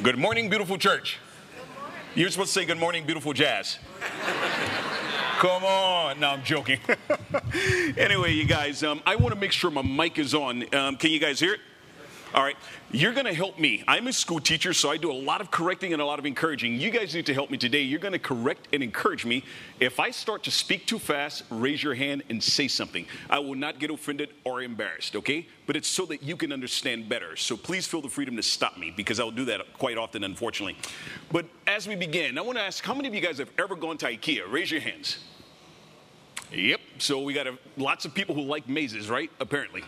Good morning, beautiful church. You're supposed to say good morning, beautiful jazz. Come on. No, I'm joking. anyway, you guys, um, I want to make sure my mic is on. Um, can you guys hear it? All right. You're going to help me. I'm a school teacher, so I do a lot of correcting and a lot of encouraging. You guys need to help me today. You're going to correct and encourage me. If I start to speak too fast, raise your hand and say something. I will not get offended or embarrassed, okay? But it's so that you can understand better. So please feel the freedom to stop me because I'll do that quite often, unfortunately. But as we begin, I want to ask how many of you guys have ever gone to IKEA? Raise your hands. Yep. So we got a, lots of people who like mazes, right? Apparently.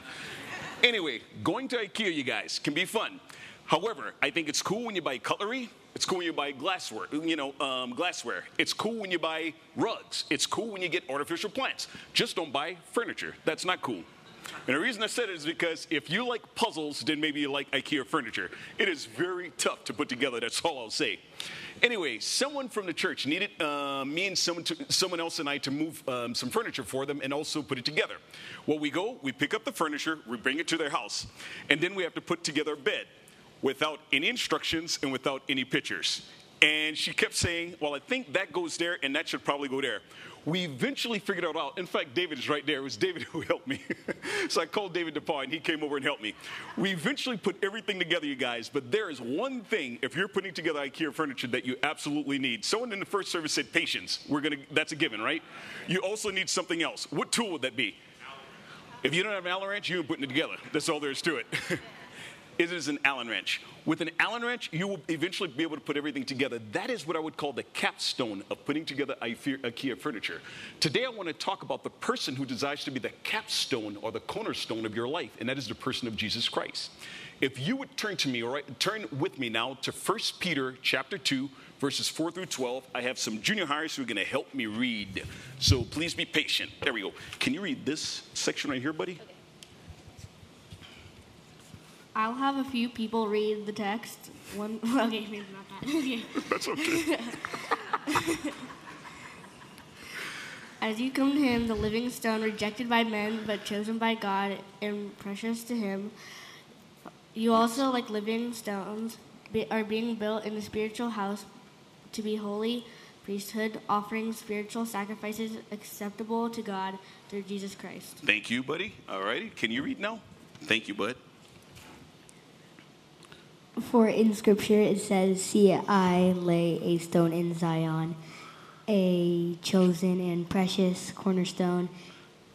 Anyway, going to IKEA, you guys, can be fun. However, I think it's cool when you buy cutlery. It's cool when you buy glassware, you know, um, glassware. It's cool when you buy rugs. It's cool when you get artificial plants. Just don't buy furniture. That's not cool. And the reason I said it is because if you like puzzles, then maybe you like IKEA furniture. It is very tough to put together. That's all I'll say. Anyway, someone from the church needed uh, me and someone, to, someone else and I to move um, some furniture for them and also put it together. Well, we go, we pick up the furniture, we bring it to their house, and then we have to put together a bed without any instructions and without any pictures. And she kept saying, Well, I think that goes there and that should probably go there. We eventually figured it out. In fact, David is right there. It was David who helped me. so I called David DePaul and he came over and helped me. We eventually put everything together, you guys, but there is one thing if you're putting together IKEA furniture that you absolutely need. Someone in the first service said patience. We're gonna that's a given, right? You also need something else. What tool would that be? If you don't have an Allen wrench, you ain't putting it together. That's all there is to it. it is an Allen wrench. With an Allen wrench, you will eventually be able to put everything together. That is what I would call the capstone of putting together IKEA furniture. Today, I want to talk about the person who desires to be the capstone or the cornerstone of your life, and that is the person of Jesus Christ. If you would turn to me, right, turn with me now to 1 Peter chapter 2, verses 4 through 12. I have some junior hires who are going to help me read. So please be patient. There we go. Can you read this section right here, buddy? Okay. I'll have a few people read the text. One, okay, maybe not that. Okay. That's okay. As you come to him, the living stone, rejected by men, but chosen by God and precious to him, you also, like living stones, are being built in the spiritual house to be holy priesthood, offering spiritual sacrifices acceptable to God through Jesus Christ. Thank you, buddy. All righty. Can you read now? Thank you, bud. For in Scripture it says, See, I lay a stone in Zion, a chosen and precious cornerstone,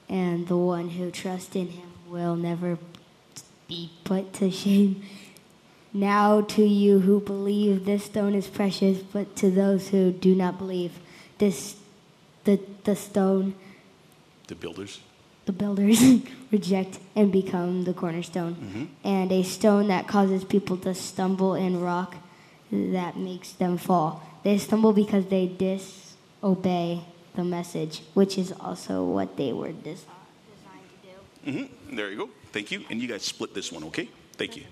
and the one who trusts in him will never be put to shame. Now to you who believe, this stone is precious, but to those who do not believe, this the the stone. The builders the builders reject and become the cornerstone, mm-hmm. and a stone that causes people to stumble and rock that makes them fall. They stumble because they disobey the message, which is also what they were designed to do. Mm-hmm. There you go. Thank you. And you guys split this one, okay? Thank you.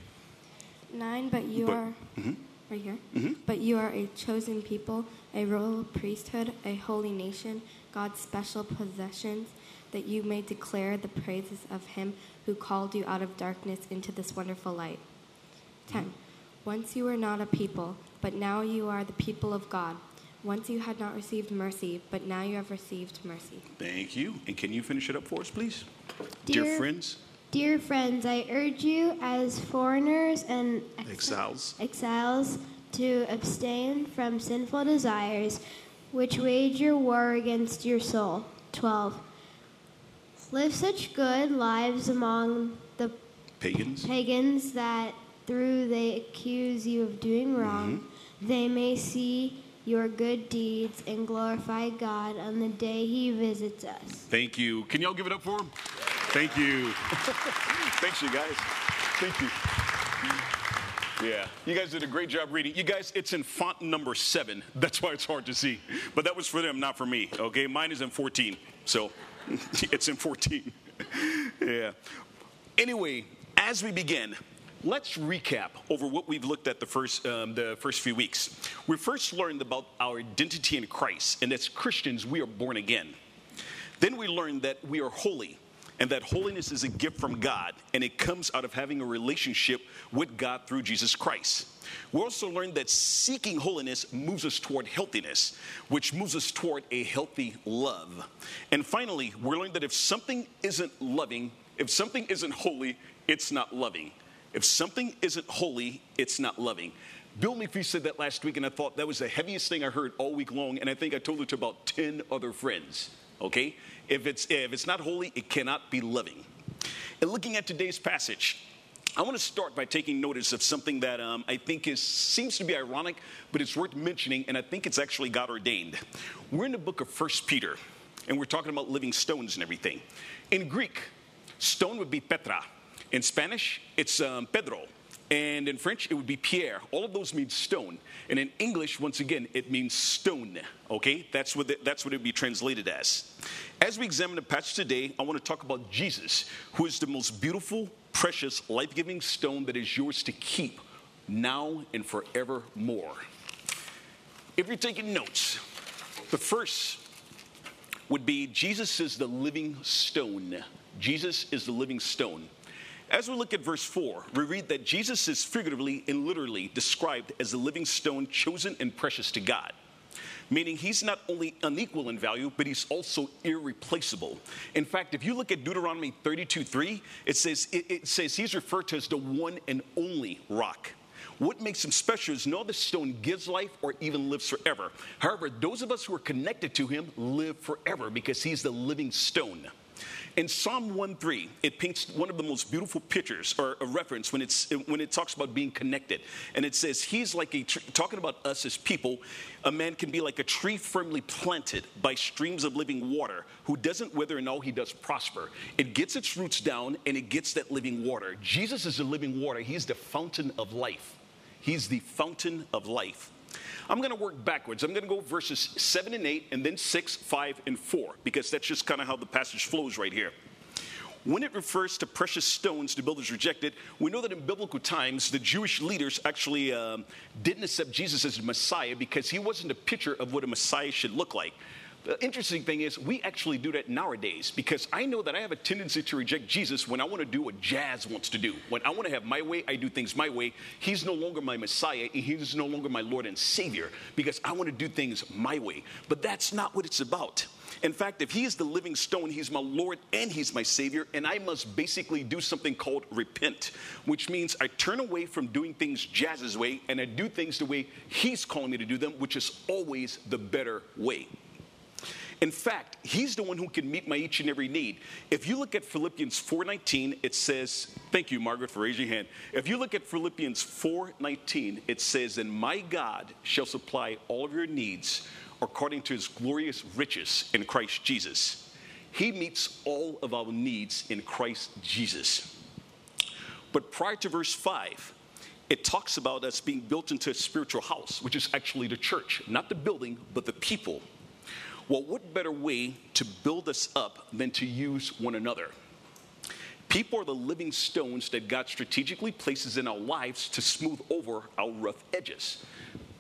Nine, but you but, are. Mm-hmm. Right here. Mm-hmm. But you are a chosen people, a royal priesthood, a holy nation, God's special possessions that you may declare the praises of him who called you out of darkness into this wonderful light. 10. Once you were not a people, but now you are the people of God. Once you had not received mercy, but now you have received mercy. Thank you. And can you finish it up for us, please? Dear, Dear friends. Dear friends, I urge you as foreigners and exiles. exiles to abstain from sinful desires which wage your war against your soul. 12. Live such good lives among the pagans, pagans that through they accuse you of doing wrong, mm-hmm. they may see your good deeds and glorify God on the day He visits us. Thank you. Can y'all give it up for him? Thank you. Thanks, you guys. Thank you. Yeah, you guys did a great job reading. You guys, it's in font number seven. That's why it's hard to see. But that was for them, not for me. Okay, mine is in 14. So it's in 14. yeah. Anyway, as we begin, let's recap over what we've looked at the first, um, the first few weeks. We first learned about our identity in Christ, and as Christians, we are born again. Then we learned that we are holy. And that holiness is a gift from God, and it comes out of having a relationship with God through Jesus Christ. We also learned that seeking holiness moves us toward healthiness, which moves us toward a healthy love. And finally, we learned that if something isn't loving, if something isn't holy, it's not loving. If something isn't holy, it's not loving. Bill McPhee said that last week, and I thought that was the heaviest thing I heard all week long, and I think I told it to about 10 other friends. Okay? If it's, if it's not holy, it cannot be loving. And looking at today's passage, I want to start by taking notice of something that um, I think is, seems to be ironic, but it's worth mentioning, and I think it's actually God ordained. We're in the book of First Peter, and we're talking about living stones and everything. In Greek, stone would be Petra. In Spanish, it's um, Pedro. And in French, it would be Pierre. All of those mean stone. And in English, once again, it means stone. Okay? That's what, the, that's what it would be translated as. As we examine the passage today, I want to talk about Jesus, who is the most beautiful, precious, life giving stone that is yours to keep now and forevermore. If you're taking notes, the first would be Jesus is the living stone. Jesus is the living stone. As we look at verse 4, we read that Jesus is figuratively and literally described as the living stone chosen and precious to God. Meaning he's not only unequal in value, but he's also irreplaceable. In fact, if you look at Deuteronomy 32 3, it says, it, it says he's referred to as the one and only rock. What makes him special is no other stone gives life or even lives forever. However, those of us who are connected to him live forever because he's the living stone. In Psalm 1:3, it paints one of the most beautiful pictures or a reference when it's when it talks about being connected. And it says he's like a talking about us as people, a man can be like a tree firmly planted by streams of living water who doesn't wither and all he does prosper. It gets its roots down and it gets that living water. Jesus is the living water. He's the fountain of life. He's the fountain of life. I'm going to work backwards. I'm going to go verses 7 and 8, and then 6, 5, and 4, because that's just kind of how the passage flows right here. When it refers to precious stones the builders rejected, we know that in biblical times, the Jewish leaders actually um, didn't accept Jesus as the Messiah because he wasn't a picture of what a Messiah should look like. The interesting thing is, we actually do that nowadays because I know that I have a tendency to reject Jesus when I want to do what Jazz wants to do. When I want to have my way, I do things my way. He's no longer my Messiah, and He's no longer my Lord and Savior because I want to do things my way. But that's not what it's about. In fact, if He is the living stone, He's my Lord and He's my Savior, and I must basically do something called repent, which means I turn away from doing things Jazz's way and I do things the way He's calling me to do them, which is always the better way. In fact, he's the one who can meet my each and every need. If you look at Philippians 4:19, it says, thank you Margaret for raising your hand. If you look at Philippians 4:19, it says, "And my God shall supply all of your needs according to his glorious riches in Christ Jesus." He meets all of our needs in Christ Jesus. But prior to verse 5, it talks about us being built into a spiritual house, which is actually the church, not the building, but the people. Well, what better way to build us up than to use one another? People are the living stones that God strategically places in our lives to smooth over our rough edges.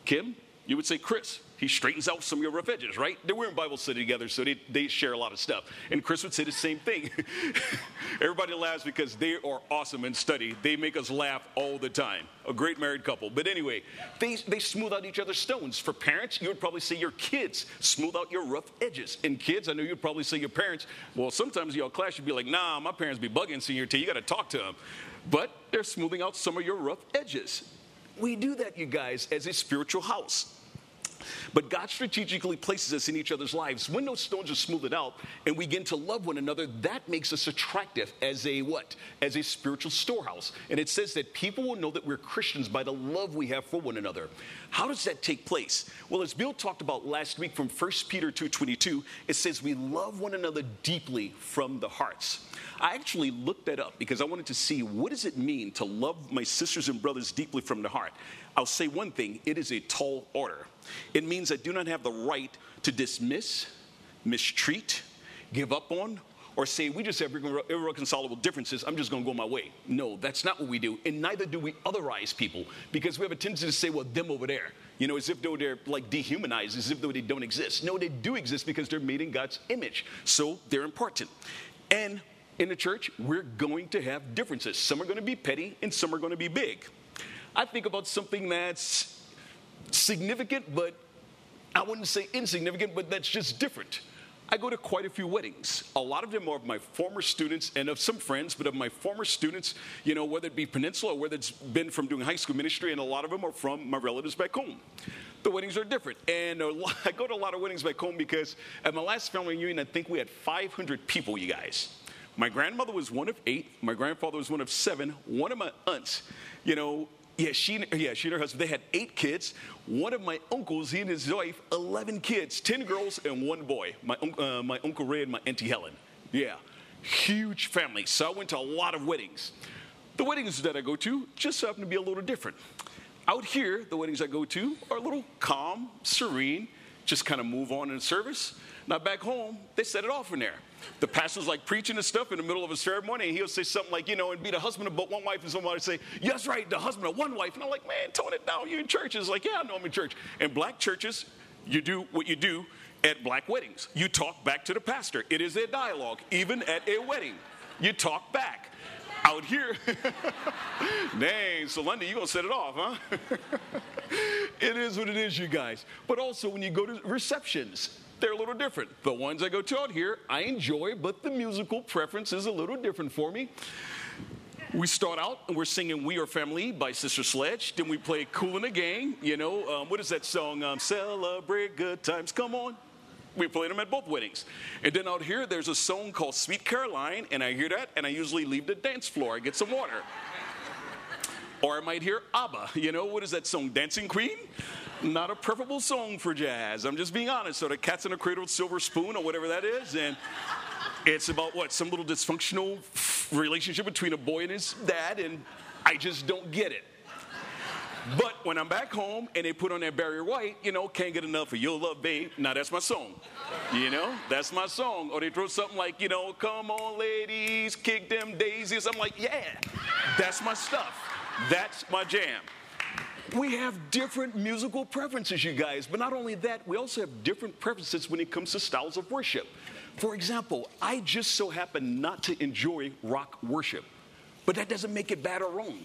Kim, you would say, Chris, he straightens out some of your rough edges, right? They were in Bible study together, so they, they share a lot of stuff. And Chris would say the same thing. Everybody laughs because they are awesome in study. They make us laugh all the time. A great married couple. But anyway, they, they smooth out each other's stones. For parents, you would probably say your kids smooth out your rough edges. And kids, I know you'd probably say your parents, well, sometimes y'all clash, you'd be like, nah, my parents be bugging senior T. You got to talk to them. But they're smoothing out some of your rough edges. We do that, you guys, as a spiritual house. But God strategically places us in each other's lives. When those stones are smoothed out and we begin to love one another, that makes us attractive as a what? As a spiritual storehouse. And it says that people will know that we're Christians by the love we have for one another. How does that take place? Well, as Bill talked about last week from 1 Peter 2:22, it says we love one another deeply from the hearts. I actually looked that up because I wanted to see what does it mean to love my sisters and brothers deeply from the heart. I'll say one thing, it is a tall order. It means I do not have the right to dismiss, mistreat, give up on, or say we just have irreconcilable differences, I'm just to go my way. No, that's not what we do. And neither do we otherize people because we have a tendency to say, well, them over there, you know, as if though they're like dehumanized, as if though they don't exist. No, they do exist because they're made in God's image. So they're important. And in the church, we're going to have differences. Some are to be petty and some are to be big. I think about something that's significant, but I wouldn't say insignificant, but that's just different. I go to quite a few weddings. A lot of them are of my former students and of some friends, but of my former students, you know, whether it be Peninsula or whether it's been from doing high school ministry, and a lot of them are from my relatives back home. The weddings are different. And lot, I go to a lot of weddings back home because at my last family reunion, I think we had 500 people, you guys. My grandmother was one of eight. My grandfather was one of seven. One of my aunts, you know, yeah, she, yeah, she and her husband, they had eight kids. One of my uncles, he and his wife, 11 kids, 10 girls and one boy. My, uh, my Uncle Ray and my Auntie Helen. Yeah, huge family. So I went to a lot of weddings. The weddings that I go to just happen to be a little different. Out here, the weddings I go to are a little calm, serene, just kind of move on in service. Now, back home, they set it off in there. The pastor's like preaching and stuff in the middle of a ceremony, and he'll say something like, you know, and be the husband of but one wife, and somebody say, yes, right, the husband of one wife. And I'm like, man, tone it down. You're in church. It's like, yeah, I know I'm in church. In black churches, you do what you do at black weddings. You talk back to the pastor. It is a dialogue, even at a wedding. You talk back. Out here, dang, so London, you gonna set it off, huh? it is what it is, you guys. But also, when you go to receptions, they're a little different. The ones I go to out here, I enjoy, but the musical preference is a little different for me. We start out and we're singing We Are Family by Sister Sledge. Then we play Kool & the Gang. You know, um, what is that song? Um, Celebrate good times. Come on. We play them at both weddings. And then out here, there's a song called Sweet Caroline, and I hear that, and I usually leave the dance floor. I get some water. or I might hear ABBA. You know, what is that song? Dancing Queen? Not a preferable song for jazz. I'm just being honest. So the Cat's in a Cradle with Silver Spoon or whatever that is, and it's about what some little dysfunctional relationship between a boy and his dad, and I just don't get it. But when I'm back home and they put on that Barry White, you know, can't get enough of your love, babe. Now that's my song. You know, that's my song. Or they throw something like, you know, come on, ladies, kick them daisies. I'm like, yeah, that's my stuff. That's my jam. We have different musical preferences, you guys, but not only that, we also have different preferences when it comes to styles of worship. For example, I just so happen not to enjoy rock worship, but that doesn't make it bad or wrong.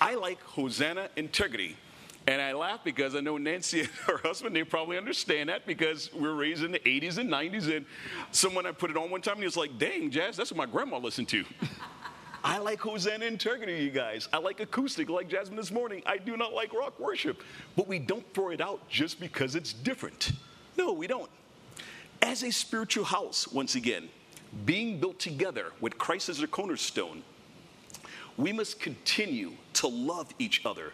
I like Hosanna Integrity. And I laugh because I know Nancy and her husband, they probably understand that because we are raised in the 80s and 90s. And someone I put it on one time and he was like, dang, Jazz, that's what my grandma listened to. I like Hosanna Integrity, you guys. I like acoustic, like Jasmine this morning. I do not like rock worship. But we don't throw it out just because it's different. No, we don't. As a spiritual house, once again, being built together with Christ as a cornerstone, we must continue to love each other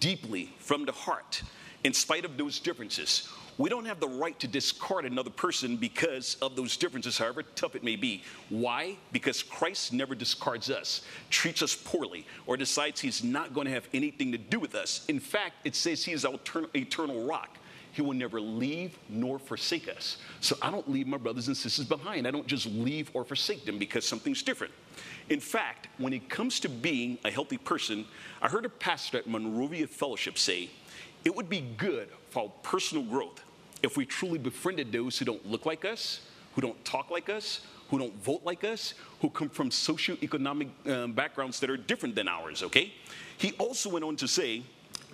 deeply from the heart, in spite of those differences. We don't have the right to discard another person because of those differences, however tough it may be. Why? Because Christ never discards us, treats us poorly, or decides he's not going to have anything to do with us. In fact, it says he is our eternal rock. He will never leave nor forsake us. So I don't leave my brothers and sisters behind. I don't just leave or forsake them because something's different. In fact, when it comes to being a healthy person, I heard a pastor at Monrovia Fellowship say, it would be good for personal growth if we truly befriended those who don't look like us, who don't talk like us, who don't vote like us, who come from socioeconomic um, backgrounds that are different than ours, okay? He also went on to say,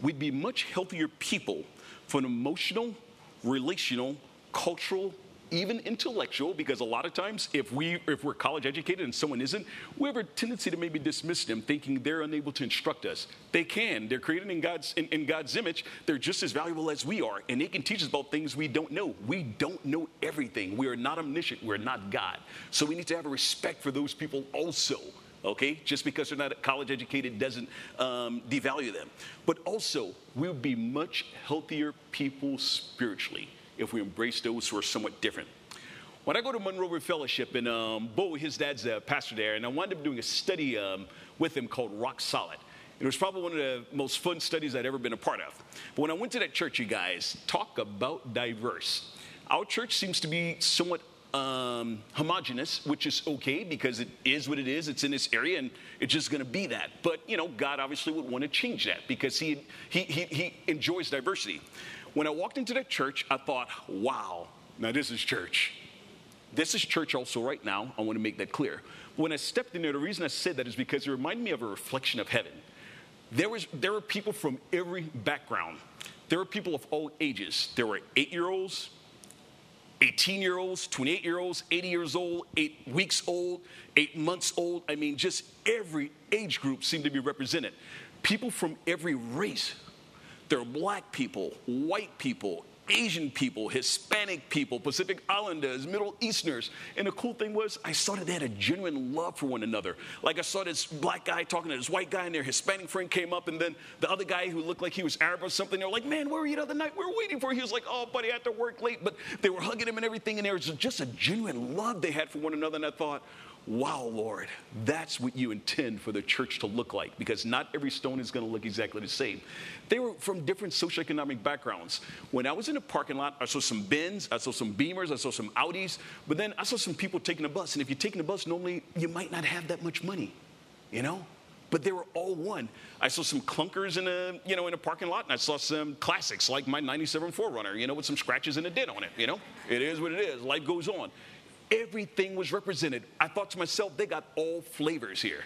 we'd be much healthier people for an emotional, relational, cultural, even intellectual, because a lot of times if we if we're college educated and someone isn't, we have a tendency to maybe dismiss them, thinking they're unable to instruct us. They can. They're created in God's in, in God's image. They're just as valuable as we are, and they can teach us about things we don't know. We don't know everything. We are not omniscient. We're not God. So we need to have a respect for those people also okay? Just because they're not college educated doesn't um, devalue them. But also, we would be much healthier people spiritually if we embrace those who are somewhat different. When I go to Monrovia Fellowship, and um, Bo, his dad's a pastor there, and I wound up doing a study um, with him called Rock Solid. It was probably one of the most fun studies I'd ever been a part of. But when I went to that church, you guys, talk about diverse. Our church seems to be somewhat um, homogenous, which is okay because it is what it is. It's in this area, and it's just going to be that. But you know, God obviously would want to change that because He He He, he enjoys diversity. When I walked into that church, I thought, wow, now this is church. This is church also right now. I want to make that clear. When I stepped in there, the reason I said that is because it reminded me of a reflection of heaven. There, was, there were people from every background. There were people of all ages. There were eight year olds, 18 year olds, 28 year olds, 80 years old, eight weeks old, eight months old. I mean, just every age group seemed to be represented. People from every race. There are black people, white people, Asian people, Hispanic people, Pacific Islanders, Middle Easterners. And the cool thing was, I saw that they had a genuine love for one another. Like I saw this black guy talking to this white guy, and their Hispanic friend came up, and then the other guy who looked like he was Arab or something, they're like, Man, where were you the other night? We were waiting for you. He was like, Oh, buddy, I had to work late. But they were hugging him and everything, and there was just a genuine love they had for one another. And I thought, wow, Lord, that's what you intend for the church to look like because not every stone is going to look exactly the same. They were from different socioeconomic backgrounds. When I was in the parking lot, I saw some Benz, I saw some Beamers, I saw some Audis, but then I saw some people taking a bus. And if you're taking a bus, normally you might not have that much money, you know? But they were all one. I saw some clunkers in a, you know, in a parking lot, and I saw some classics like my 97 4Runner, you know, with some scratches and a dent on it, you know? It is what it is. Life goes on. Everything was represented. I thought to myself, they got all flavors here.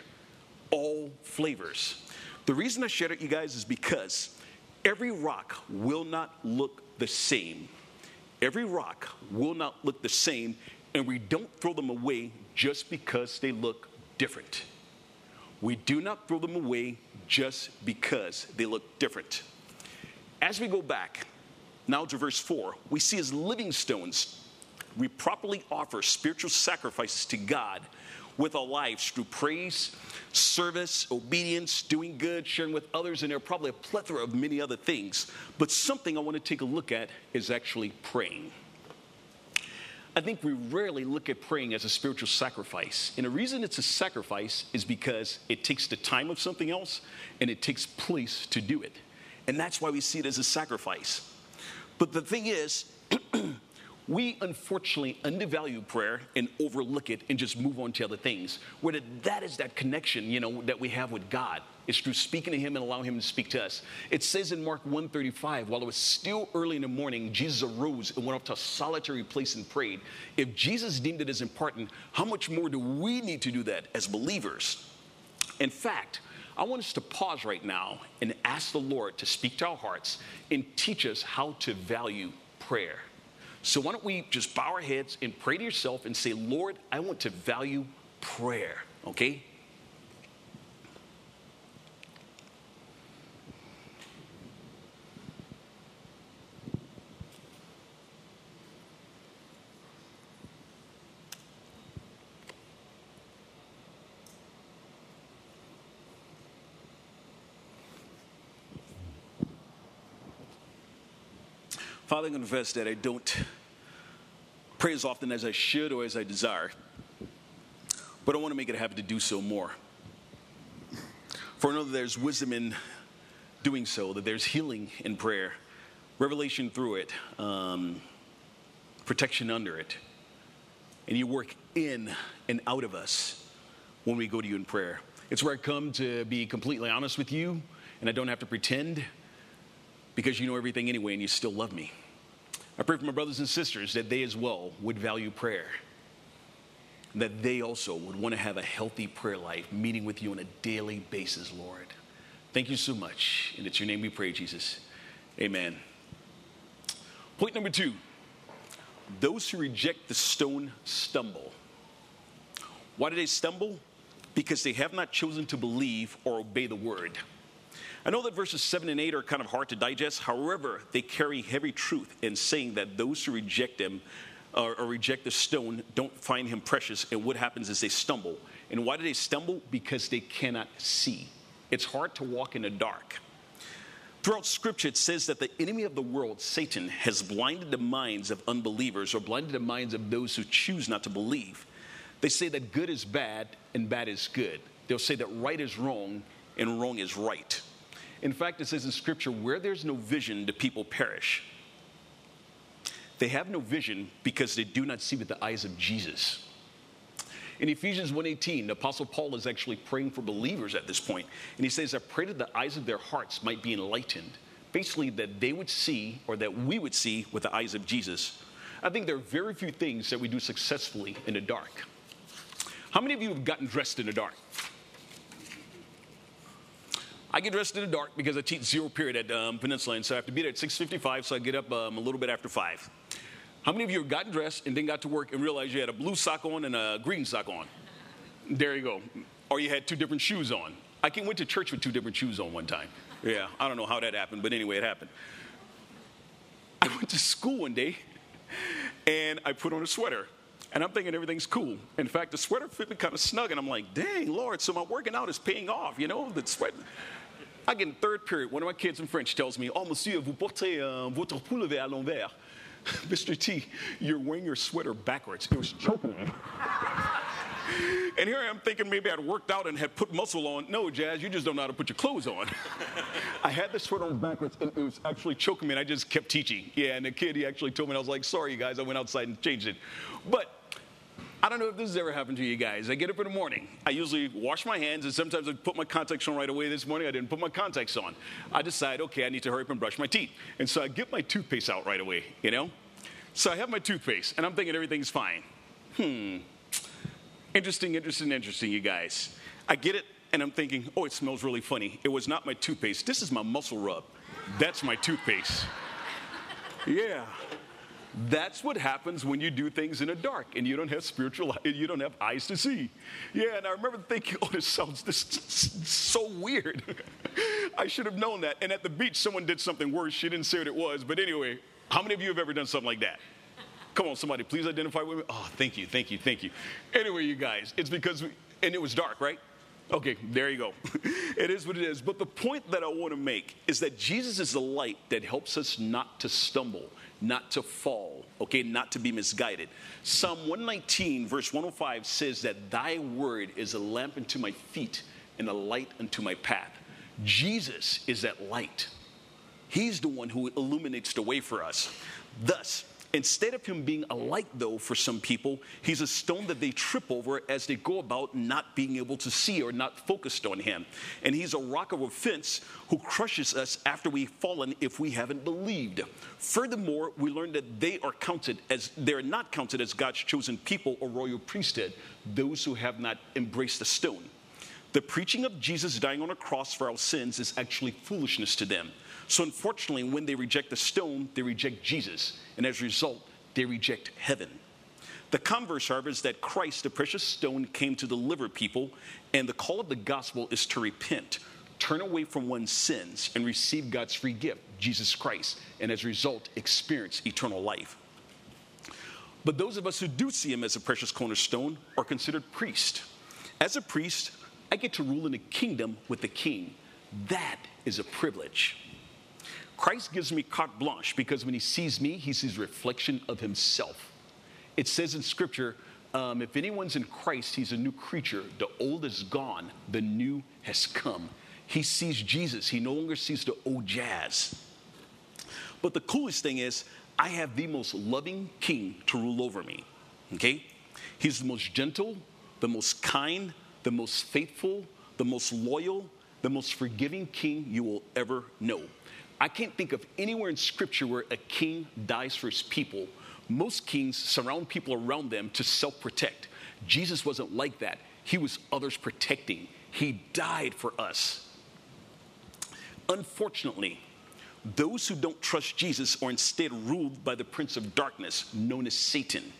All flavors. The reason I shared it, you guys, is because every rock will not look the same. Every rock will not look the same, and we don't throw them away just because they look different. We do not throw them away just because they look different. As we go back now to verse 4, we see as living stones we properly offer spiritual sacrifices to God with our lives through praise, service, obedience, doing good, sharing with others, and there are probably a plethora of many other things. But something I want to take a look at is actually praying. I think we rarely look at praying as a spiritual sacrifice. And the reason it's a sacrifice is because it takes the time of something else and it takes place to do it. And that's why we see it as a sacrifice. But the thing is, we unfortunately undervalue prayer and overlook it and just move on to other things. Where that is that connection, you know, that we have with God. It's through speaking to Him and allowing Him to speak to us. It says in Mark 1:35, while it was still early in the morning, Jesus arose and went off to a solitary place and prayed. If Jesus deemed it as important, how much more do we need to do that as believers? In fact, I want us to pause right now and ask the Lord to speak to our hearts and teach us how to value prayer. So why don't we just bow our heads and pray to yourself and say, Lord, I want to value prayer, okay? Father, I confess that I don't pray as often as I should or as I desire, but I want to make it a habit to do so more. For I know that there's wisdom in doing so, that there's healing in prayer, revelation through it, um, protection under it. And you work in and out of us when we go to you in prayer. It's where I come to be completely honest with you, and I don't have to pretend because you know everything anyway and you still love me. I pray for my brothers and sisters that they as well would value prayer, that they also would want to have a healthy prayer life, meeting with you on a daily basis, Lord. Thank you so much. And it's your name we pray, Jesus. Amen. Point number two those who reject the stone stumble. Why do they stumble? Because they have not chosen to believe or obey the word. I know that verses 7 and 8 are kind of hard to digest. However, they carry heavy truth in saying that those who reject him or, or reject the stone don't find him precious. And what happens is they stumble. And why do they stumble? Because they cannot see. It's hard to walk in the dark. Throughout Scripture, it says that the enemy of the world, Satan, has blinded the minds of unbelievers or blinded the minds of those who choose not to believe. They say that good is bad and bad is good. They'll say that right is wrong and wrong is right. In fact, it says in Scripture, where there's no vision, the people perish. They have no vision because they do not see with the eyes of Jesus. In Ephesians 1:18, the apostle Paul is actually praying for believers at this point, and he says, "I pray that the eyes of their hearts might be enlightened." Basically, that they would see, or that we would see, with the eyes of Jesus. I think there are very few things that we do successfully in the dark. How many of you have gotten dressed in the dark? I get dressed in the dark because I teach zero period at um, Peninsula, and so I have to be there at 6:55. So I get up um, a little bit after five. How many of you have gotten dressed and then got to work and realized you had a blue sock on and a green sock on? There you go. Or you had two different shoes on. I can went to church with two different shoes on one time. Yeah, I don't know how that happened, but anyway, it happened. I went to school one day and I put on a sweater. And I'm thinking everything's cool. In fact, the sweater fit me kind of snug, and I'm like, dang, Lord, so my working out is paying off, you know? The sweat. I get in third period, one of my kids in French tells me, Oh, monsieur, vous portez uh, votre pullover à l'envers. Mr. T, you're wearing your sweater backwards. It was choking me. and here I am thinking maybe I'd worked out and had put muscle on. No, Jazz, you just don't know how to put your clothes on. I had the sweater on backwards and it was actually choking me and I just kept teaching. Yeah, and the kid, he actually told me, I was like, sorry, you guys, I went outside and changed it. But I don't know if this has ever happened to you guys. I get up in the morning. I usually wash my hands, and sometimes I put my contacts on right away. This morning, I didn't put my contacts on. I decide, okay, I need to hurry up and brush my teeth. And so I get my toothpaste out right away, you know? So I have my toothpaste, and I'm thinking everything's fine. Hmm. Interesting, interesting, interesting, you guys. I get it, and I'm thinking, oh, it smells really funny. It was not my toothpaste. This is my muscle rub. That's my toothpaste. Yeah. That's what happens when you do things in the dark and you don't have spiritual, you don't have eyes to see. Yeah, and I remember thinking, oh, this sounds this so weird. I should have known that. And at the beach, someone did something worse. She didn't say what it was, but anyway, how many of you have ever done something like that? Come on, somebody, please identify with me. Oh, thank you, thank you, thank you. Anyway, you guys, it's because, we, and it was dark, right? Okay, there you go. it is what it is. But the point that I want to make is that Jesus is the light that helps us not to stumble not to fall, okay, not to be misguided. Psalm 119, verse 105 says that thy word is a lamp unto my feet and a light unto my path. Jesus is that light. He's the one who illuminates the way for us. Thus, Instead of him being a light, though, for some people, he's a stone that they trip over as they go about not being able to see or not focused on him. And he's a rock of offense who crushes us after we've fallen if we haven't believed. Furthermore, we learn that they are counted as they're not counted as God's chosen people or royal priesthood, those who have not embraced the stone. The preaching of Jesus dying on a cross for our sins is actually foolishness to them. So, unfortunately, when they reject the stone, they reject Jesus. And as a result, they reject heaven. The converse, however, is that Christ, the precious stone, came to deliver people, and the call of the gospel is to repent, turn away from one's sins, and receive God's free gift, Jesus Christ, and as a result, experience eternal life. But those of us who do see him as a precious cornerstone are considered priests. As a priest, I get to rule in the kingdom with the king. That is a privilege. Christ gives me carte blanche because when he sees me, he sees reflection of himself. It says in scripture, um, if anyone's in Christ, he's a new creature. The old is gone, the new has come. He sees Jesus, he no longer sees the old jazz. But the coolest thing is, I have the most loving king to rule over me. Okay? He's the most gentle, the most kind, the most faithful, the most loyal, the most forgiving king you will ever know. I can't think of anywhere in scripture where a king dies for his people. Most kings surround people around them to self protect. Jesus wasn't like that. He was others protecting. He died for us. Unfortunately, those who don't trust Jesus are instead ruled by the prince of darkness, known as Satan.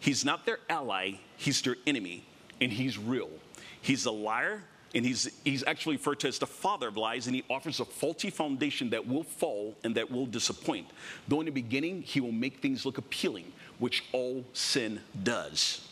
He's not their ally, he's their enemy, and he's real. He's a liar, and he's, he's actually referred to as the father of lies, and he offers a faulty foundation that will fall and that will disappoint. Though in the beginning, he will make things look appealing, which all sin does.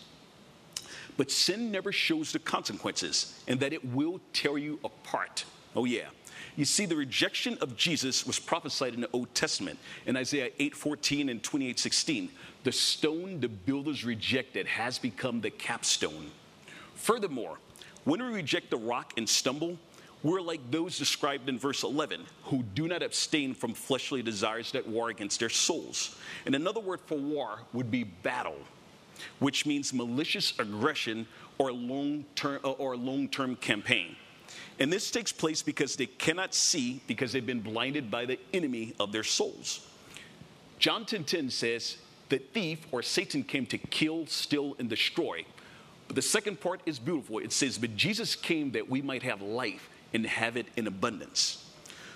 But sin never shows the consequences, and that it will tear you apart. Oh, yeah. You see, the rejection of Jesus was prophesied in the Old Testament in Isaiah 8:14 and 28:16. The stone the builders rejected has become the capstone. Furthermore, when we reject the rock and stumble, we're like those described in verse 11 who do not abstain from fleshly desires that war against their souls. And another word for war would be battle, which means malicious aggression or long-term uh, or long-term campaign. And this takes place because they cannot see because they've been blinded by the enemy of their souls. John 10:10 says, "The thief or Satan came to kill, steal and destroy." The second part is beautiful. It says, But Jesus came that we might have life and have it in abundance.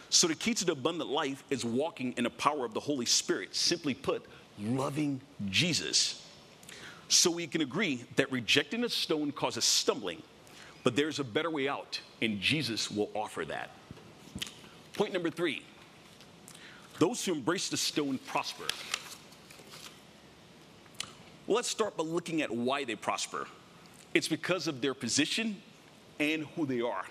So, the key to the abundant life is walking in the power of the Holy Spirit. Simply put, loving Jesus. So, we can agree that rejecting a stone causes stumbling, but there's a better way out, and Jesus will offer that. Point number three those who embrace the stone prosper. Well, let's start by looking at why they prosper. It's because of their position and who they are.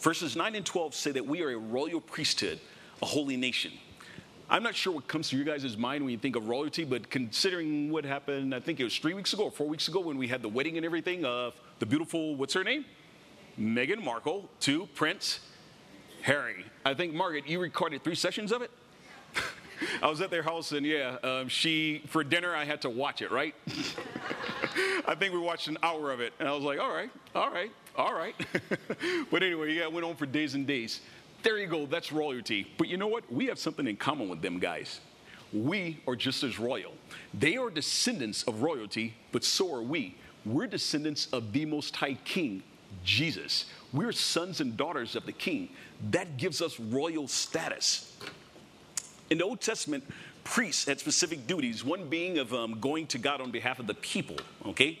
Verses 9 and 12 say that we are a royal priesthood, a holy nation. I'm not sure what comes to your guys' mind when you think of royalty, but considering what happened, I think it was three weeks ago or four weeks ago when we had the wedding and everything of the beautiful, what's her name? Meghan Markle to Prince Harry. I think, Margaret, you recorded three sessions of it? I was at their house, and yeah, um, she, for dinner, I had to watch it, right? I think we watched an hour of it, and I was like, all right, all right, all right. but anyway, yeah, it went on for days and days. There you go, that's royalty. But you know what? We have something in common with them guys. We are just as royal. They are descendants of royalty, but so are we. We're descendants of the Most High King, Jesus. We're sons and daughters of the King. That gives us royal status. In the Old Testament, priests had specific duties, one being of um, going to God on behalf of the people, okay?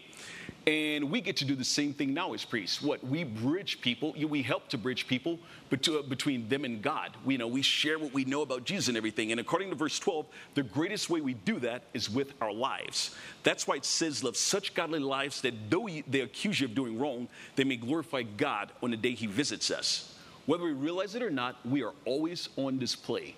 And we get to do the same thing now as priests. What we bridge people, we help to bridge people between them and God. We you know we share what we know about Jesus and everything. And according to verse 12, the greatest way we do that is with our lives. That's why it says, "Live such godly lives that though they accuse you of doing wrong, they may glorify God on the day He visits us." Whether we realize it or not, we are always on display.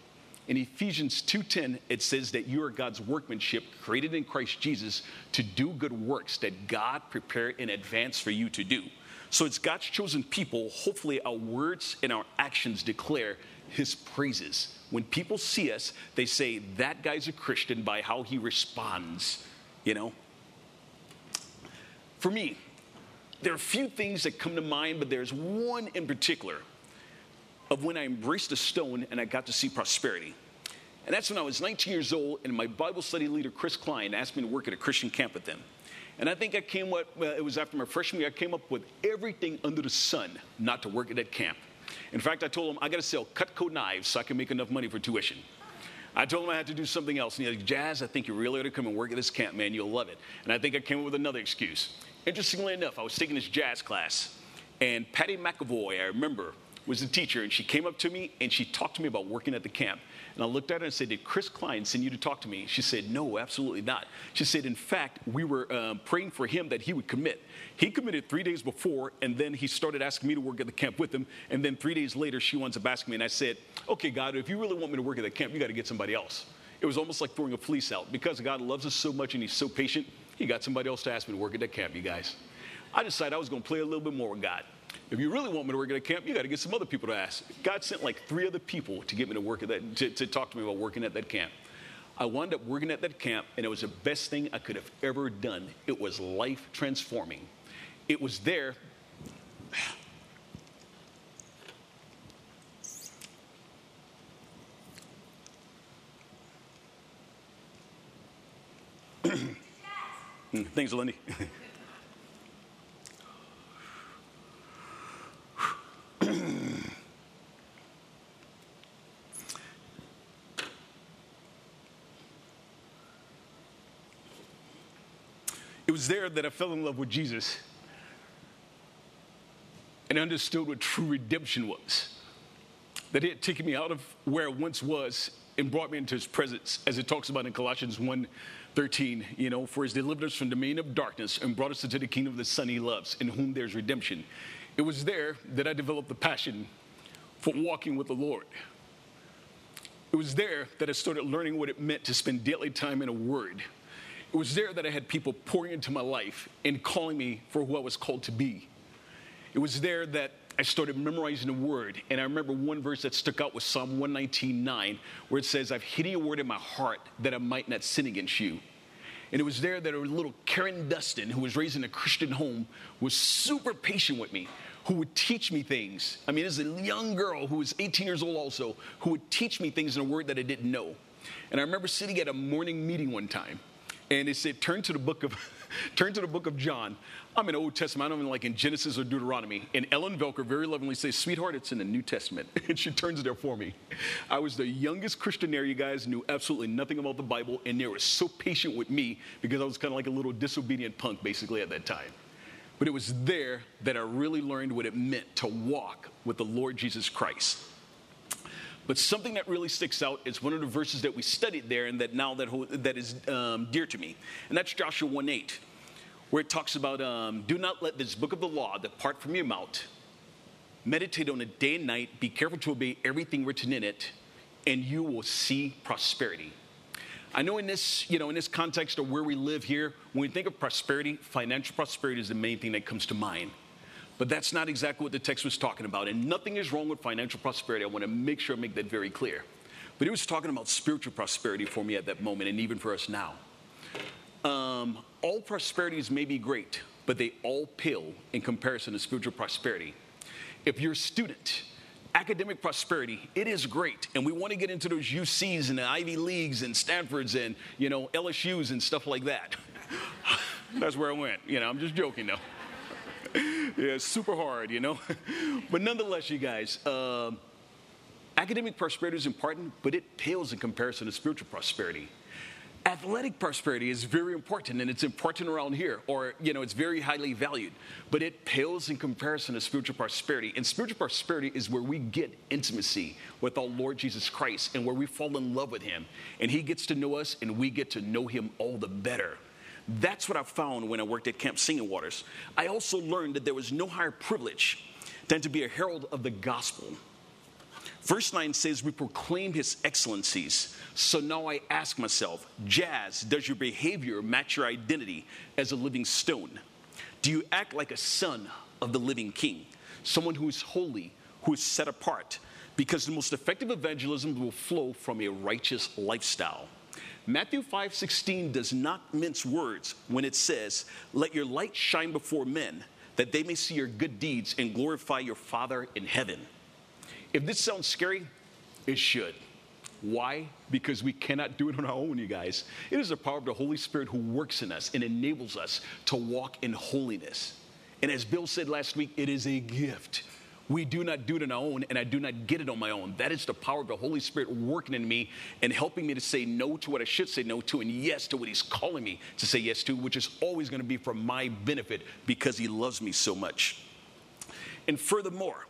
In Ephesians 2:10 it says that you are God's workmanship created in Christ Jesus to do good works that God prepared in advance for you to do. So it's God's chosen people, hopefully our words and our actions declare his praises. When people see us, they say that guy's a Christian by how he responds, you know. For me, there are a few things that come to mind, but there's one in particular of when I embraced the stone and I got to see prosperity. And that's when I was 19 years old, and my Bible study leader, Chris Klein, asked me to work at a Christian camp with them. And I think I came up, well, it was after my freshman year, I came up with everything under the sun not to work at that camp. In fact, I told him I got to sell Cutco knives so I can make enough money for tuition. I told him I had to do something else. And he's like, Jazz, I think you really ought to come and work at this camp, man. You'll love it. And I think I came up with another excuse. Interestingly enough, I was taking this jazz class, and Patty McAvoy, I remember, was a teacher, and she came up to me and she talked to me about working at the camp. And I looked at her and said, Did Chris Klein send you to talk to me? She said, No, absolutely not. She said, In fact, we were um, praying for him that he would commit. He committed three days before, and then he started asking me to work at the camp with him. And then three days later, she wants up asking me, and I said, Okay, God, if you really want me to work at the camp, you got to get somebody else. It was almost like throwing a fleece out. Because God loves us so much and he's so patient, he got somebody else to ask me to work at that camp, you guys. I decided I was going to play a little bit more with God. If you really want me to work at a camp, you got to get some other people to ask. God sent like three other people to get me to work at that, to, to talk to me about working at that camp. I wound up working at that camp, and it was the best thing I could have ever done. It was life transforming. It was there. Thanks, Lindy. was there that I fell in love with Jesus and understood what true redemption was. That He had taken me out of where I once was and brought me into His presence, as it talks about in Colossians 1 13, you know, for He's delivered us from the domain of darkness and brought us into the kingdom of the Son He loves, in whom there's redemption. It was there that I developed the passion for walking with the Lord. It was there that I started learning what it meant to spend daily time in a word it was there that I had people pouring into my life and calling me for who I was called to be. It was there that I started memorizing the word. And I remember one verse that stuck out was Psalm 119.9, where it says, I've hidden a word in my heart that I might not sin against you. And it was there that a little Karen Dustin, who was raised in a Christian home, was super patient with me, who would teach me things. I mean, as a young girl who was 18 years old also, who would teach me things in a word that I didn't know. And I remember sitting at a morning meeting one time, and it said, turn to the book of turn to the book of John. I'm in Old Testament. I don't even like in Genesis or Deuteronomy. And Ellen Velker very lovingly says, sweetheart, it's in the New Testament. and she turns there for me. I was the youngest Christian there, you guys, knew absolutely nothing about the Bible, and they were so patient with me because I was kind of like a little disobedient punk basically at that time. But it was there that I really learned what it meant to walk with the Lord Jesus Christ. But something that really sticks out is one of the verses that we studied there and that now that, that is um, dear to me. And that's Joshua 1 8, where it talks about um, do not let this book of the law depart from your mouth. Meditate on it day and night. Be careful to obey everything written in it, and you will see prosperity. I know in this, you know, in this context of where we live here, when we think of prosperity, financial prosperity is the main thing that comes to mind. But that's not exactly what the text was talking about. And nothing is wrong with financial prosperity. I want to make sure I make that very clear. But he was talking about spiritual prosperity for me at that moment, and even for us now. Um, all prosperities may be great, but they all pale in comparison to spiritual prosperity. If you're a student, academic prosperity, it is great. And we want to get into those UCs and the Ivy Leagues and Stanfords and, you know, LSUs and stuff like that. That's where I went. You know, I'm just joking though. yeah, super hard, you know? but nonetheless, you guys, uh, academic prosperity is important, but it pales in comparison to spiritual prosperity. Athletic prosperity is very important, and it's important around here, or, you know, it's very highly valued, but it pales in comparison to spiritual prosperity. And spiritual prosperity is where we get intimacy with our Lord Jesus Christ and where we fall in love with Him. And He gets to know us, and we get to know Him all the better. That's what I found when I worked at Camp Singing Waters. I also learned that there was no higher privilege than to be a herald of the gospel. Verse 9 says, We proclaim his excellencies. So now I ask myself, Jazz, does your behavior match your identity as a living stone? Do you act like a son of the living king, someone who is holy, who is set apart? Because the most effective evangelism will flow from a righteous lifestyle. Matthew 5:16 does not mince words when it says, "Let your light shine before men, that they may see your good deeds and glorify your Father in heaven." If this sounds scary, it should. Why? Because we cannot do it on our own, you guys. It is the power of the Holy Spirit who works in us and enables us to walk in holiness. And as Bill said last week, it is a gift. We do not do it on our own, and I do not get it on my own. That is the power of the Holy Spirit working in me and helping me to say no to what I should say no to and yes to what He's calling me to say yes to, which is always going to be for my benefit because He loves me so much. And furthermore,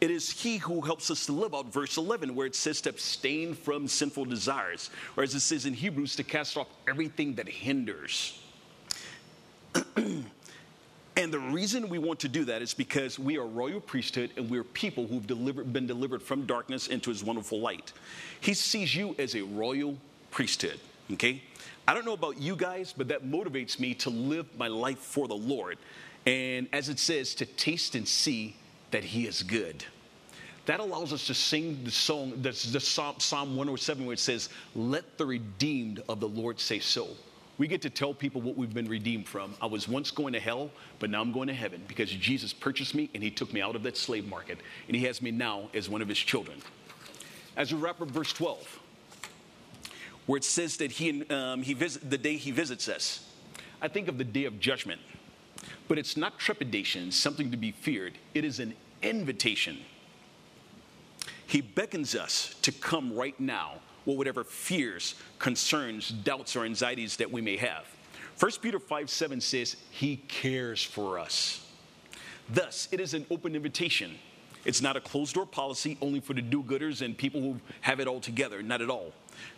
it is He who helps us to live out verse 11, where it says to abstain from sinful desires, or as it says in Hebrews, to cast off everything that hinders. And the reason we want to do that is because we are royal priesthood and we're people who've delivered, been delivered from darkness into his wonderful light. He sees you as a royal priesthood, okay? I don't know about you guys, but that motivates me to live my life for the Lord. And as it says, to taste and see that he is good. That allows us to sing the song, the, the Psalm, Psalm 107, where it says, Let the redeemed of the Lord say so we get to tell people what we've been redeemed from. I was once going to hell, but now I'm going to heaven because Jesus purchased me and he took me out of that slave market. And he has me now as one of his children. As we wrap up verse 12, where it says that he, um, he visit, the day he visits us, I think of the day of judgment. But it's not trepidation, something to be feared. It is an invitation. He beckons us to come right now or whatever fears, concerns, doubts, or anxieties that we may have. 1 Peter 5 7 says, He cares for us. Thus, it is an open invitation. It's not a closed door policy only for the do gooders and people who have it all together. Not at all.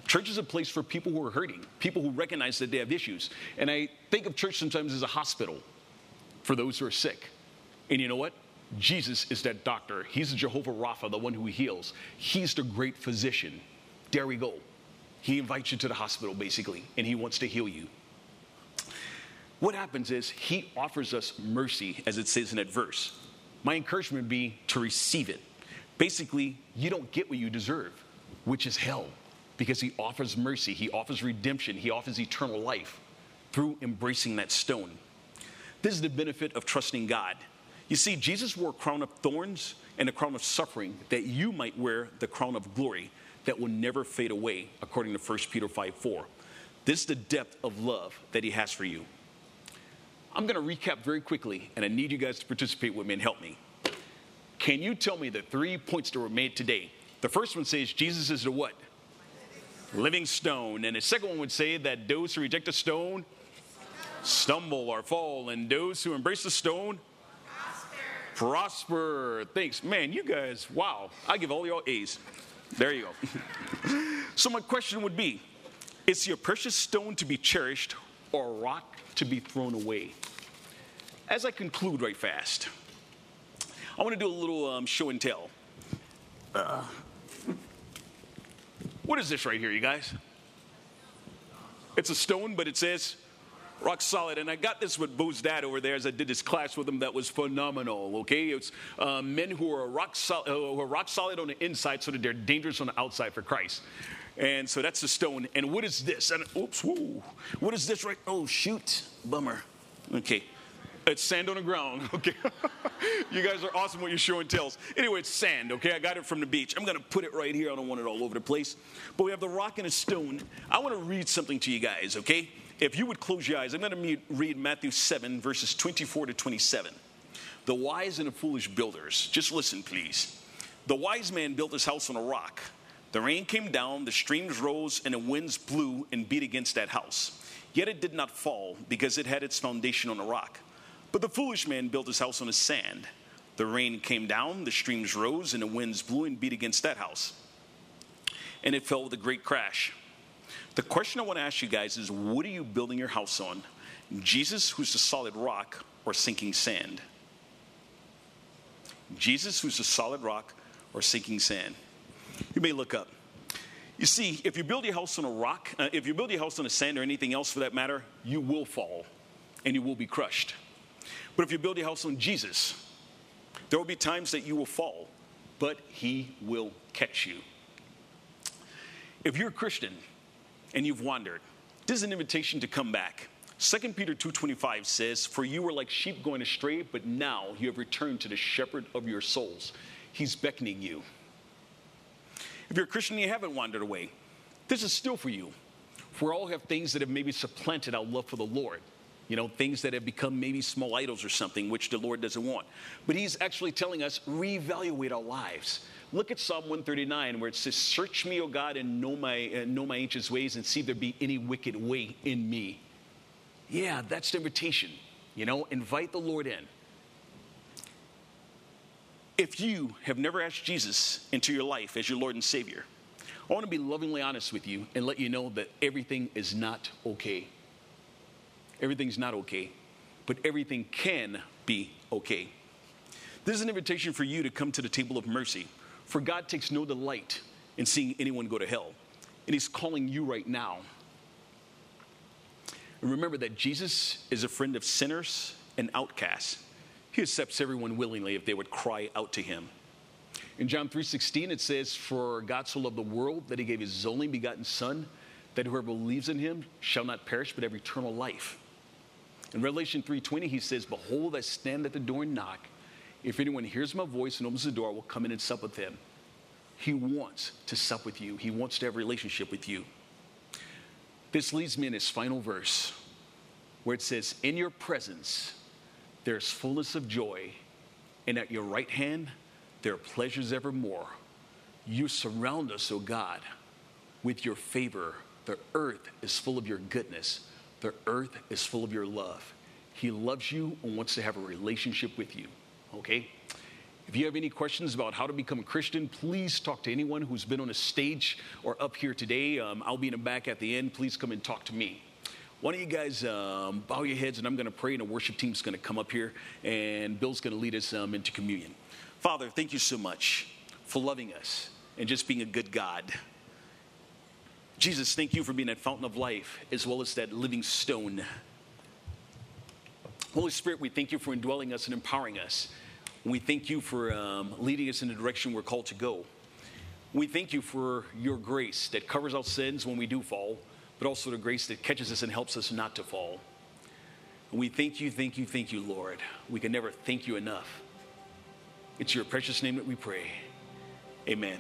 Church is a place for people who are hurting, people who recognize that they have issues. And I think of church sometimes as a hospital for those who are sick. And you know what? Jesus is that doctor. He's the Jehovah Rapha, the one who heals. He's the great physician. There we go. He invites you to the hospital, basically, and he wants to heal you. What happens is he offers us mercy, as it says in that verse. My encouragement would be to receive it. Basically, you don't get what you deserve, which is hell, because he offers mercy, he offers redemption, he offers eternal life through embracing that stone. This is the benefit of trusting God. You see, Jesus wore a crown of thorns and a crown of suffering that you might wear the crown of glory that will never fade away, according to 1 Peter 5 4. This is the depth of love that He has for you. I'm going to recap very quickly, and I need you guys to participate with me and help me. Can you tell me the three points that were made today? The first one says Jesus is the what? Living stone. And the second one would say that those who reject the stone stumble or fall, and those who embrace the stone prosper. prosper. Thanks. Man, you guys, wow. I give all y'all A's. There you go. so, my question would be Is your precious stone to be cherished or a rock to be thrown away? As I conclude right fast, I want to do a little um, show and tell. Uh, what is this right here, you guys? It's a stone, but it says rock solid. And I got this with Bo's dad over there as I did this class with him that was phenomenal. Okay, it's uh, men who are rock solid, uh, who are rock solid on the inside, so that they're dangerous on the outside for Christ. And so that's the stone. And what is this? And oops, whoa. What is this right? Oh shoot, bummer. Okay. It's sand on the ground, okay? you guys are awesome with your show and tells. Anyway, it's sand, okay? I got it from the beach. I'm gonna put it right here. I don't want it all over the place. But we have the rock and a stone. I wanna read something to you guys, okay? If you would close your eyes, I'm gonna read Matthew 7, verses 24 to 27. The wise and the foolish builders. Just listen, please. The wise man built his house on a rock. The rain came down, the streams rose, and the winds blew and beat against that house. Yet it did not fall because it had its foundation on a rock. But the foolish man built his house on the sand. The rain came down, the streams rose, and the winds blew and beat against that house. And it fell with a great crash. The question I want to ask you guys is what are you building your house on? Jesus, who's the solid rock, or sinking sand? Jesus, who's the solid rock, or sinking sand? You may look up. You see, if you build your house on a rock, uh, if you build your house on a sand or anything else for that matter, you will fall and you will be crushed. But if you build your house on Jesus, there will be times that you will fall, but He will catch you. If you're a Christian and you've wandered, this is an invitation to come back. 2 Peter 2:25 says, "For you were like sheep going astray, but now you have returned to the shepherd of your souls. He's beckoning you." If you're a Christian and you haven't wandered away, this is still for you. We all have things that have maybe supplanted our love for the Lord you know, things that have become maybe small idols or something, which the Lord doesn't want. But He's actually telling us, reevaluate our lives. Look at Psalm 139, where it says, Search me, O God, and know my, uh, know my anxious ways, and see if there be any wicked way in me. Yeah, that's the invitation. You know, invite the Lord in. If you have never asked Jesus into your life as your Lord and Savior, I want to be lovingly honest with you and let you know that everything is not okay everything's not okay, but everything can be okay. This is an invitation for you to come to the table of mercy, for God takes no delight in seeing anyone go to hell, and He's calling you right now. And remember that Jesus is a friend of sinners and outcasts. He accepts everyone willingly if they would cry out to him. In John 3:16 it says for God so loved the world that he gave his only begotten son that whoever believes in him shall not perish but have eternal life. In Revelation 3:20, he says, Behold, I stand at the door and knock. If anyone hears my voice and opens the door, I will come in and sup with him. He wants to sup with you. He wants to have a relationship with you. This leads me in his final verse, where it says, In your presence there's fullness of joy, and at your right hand there are pleasures evermore. You surround us, O God, with your favor. The earth is full of your goodness. The earth is full of your love. He loves you and wants to have a relationship with you. Okay? If you have any questions about how to become a Christian, please talk to anyone who's been on a stage or up here today. Um, I'll be in the back at the end. Please come and talk to me. Why don't you guys um, bow your heads and I'm going to pray, and the worship team's going to come up here, and Bill's going to lead us um, into communion. Father, thank you so much for loving us and just being a good God. Jesus, thank you for being that fountain of life as well as that living stone. Holy Spirit, we thank you for indwelling us and empowering us. We thank you for um, leading us in the direction we're called to go. We thank you for your grace that covers our sins when we do fall, but also the grace that catches us and helps us not to fall. we thank you, thank you, thank you, Lord. We can never thank you enough. It's your precious name that we pray. Amen.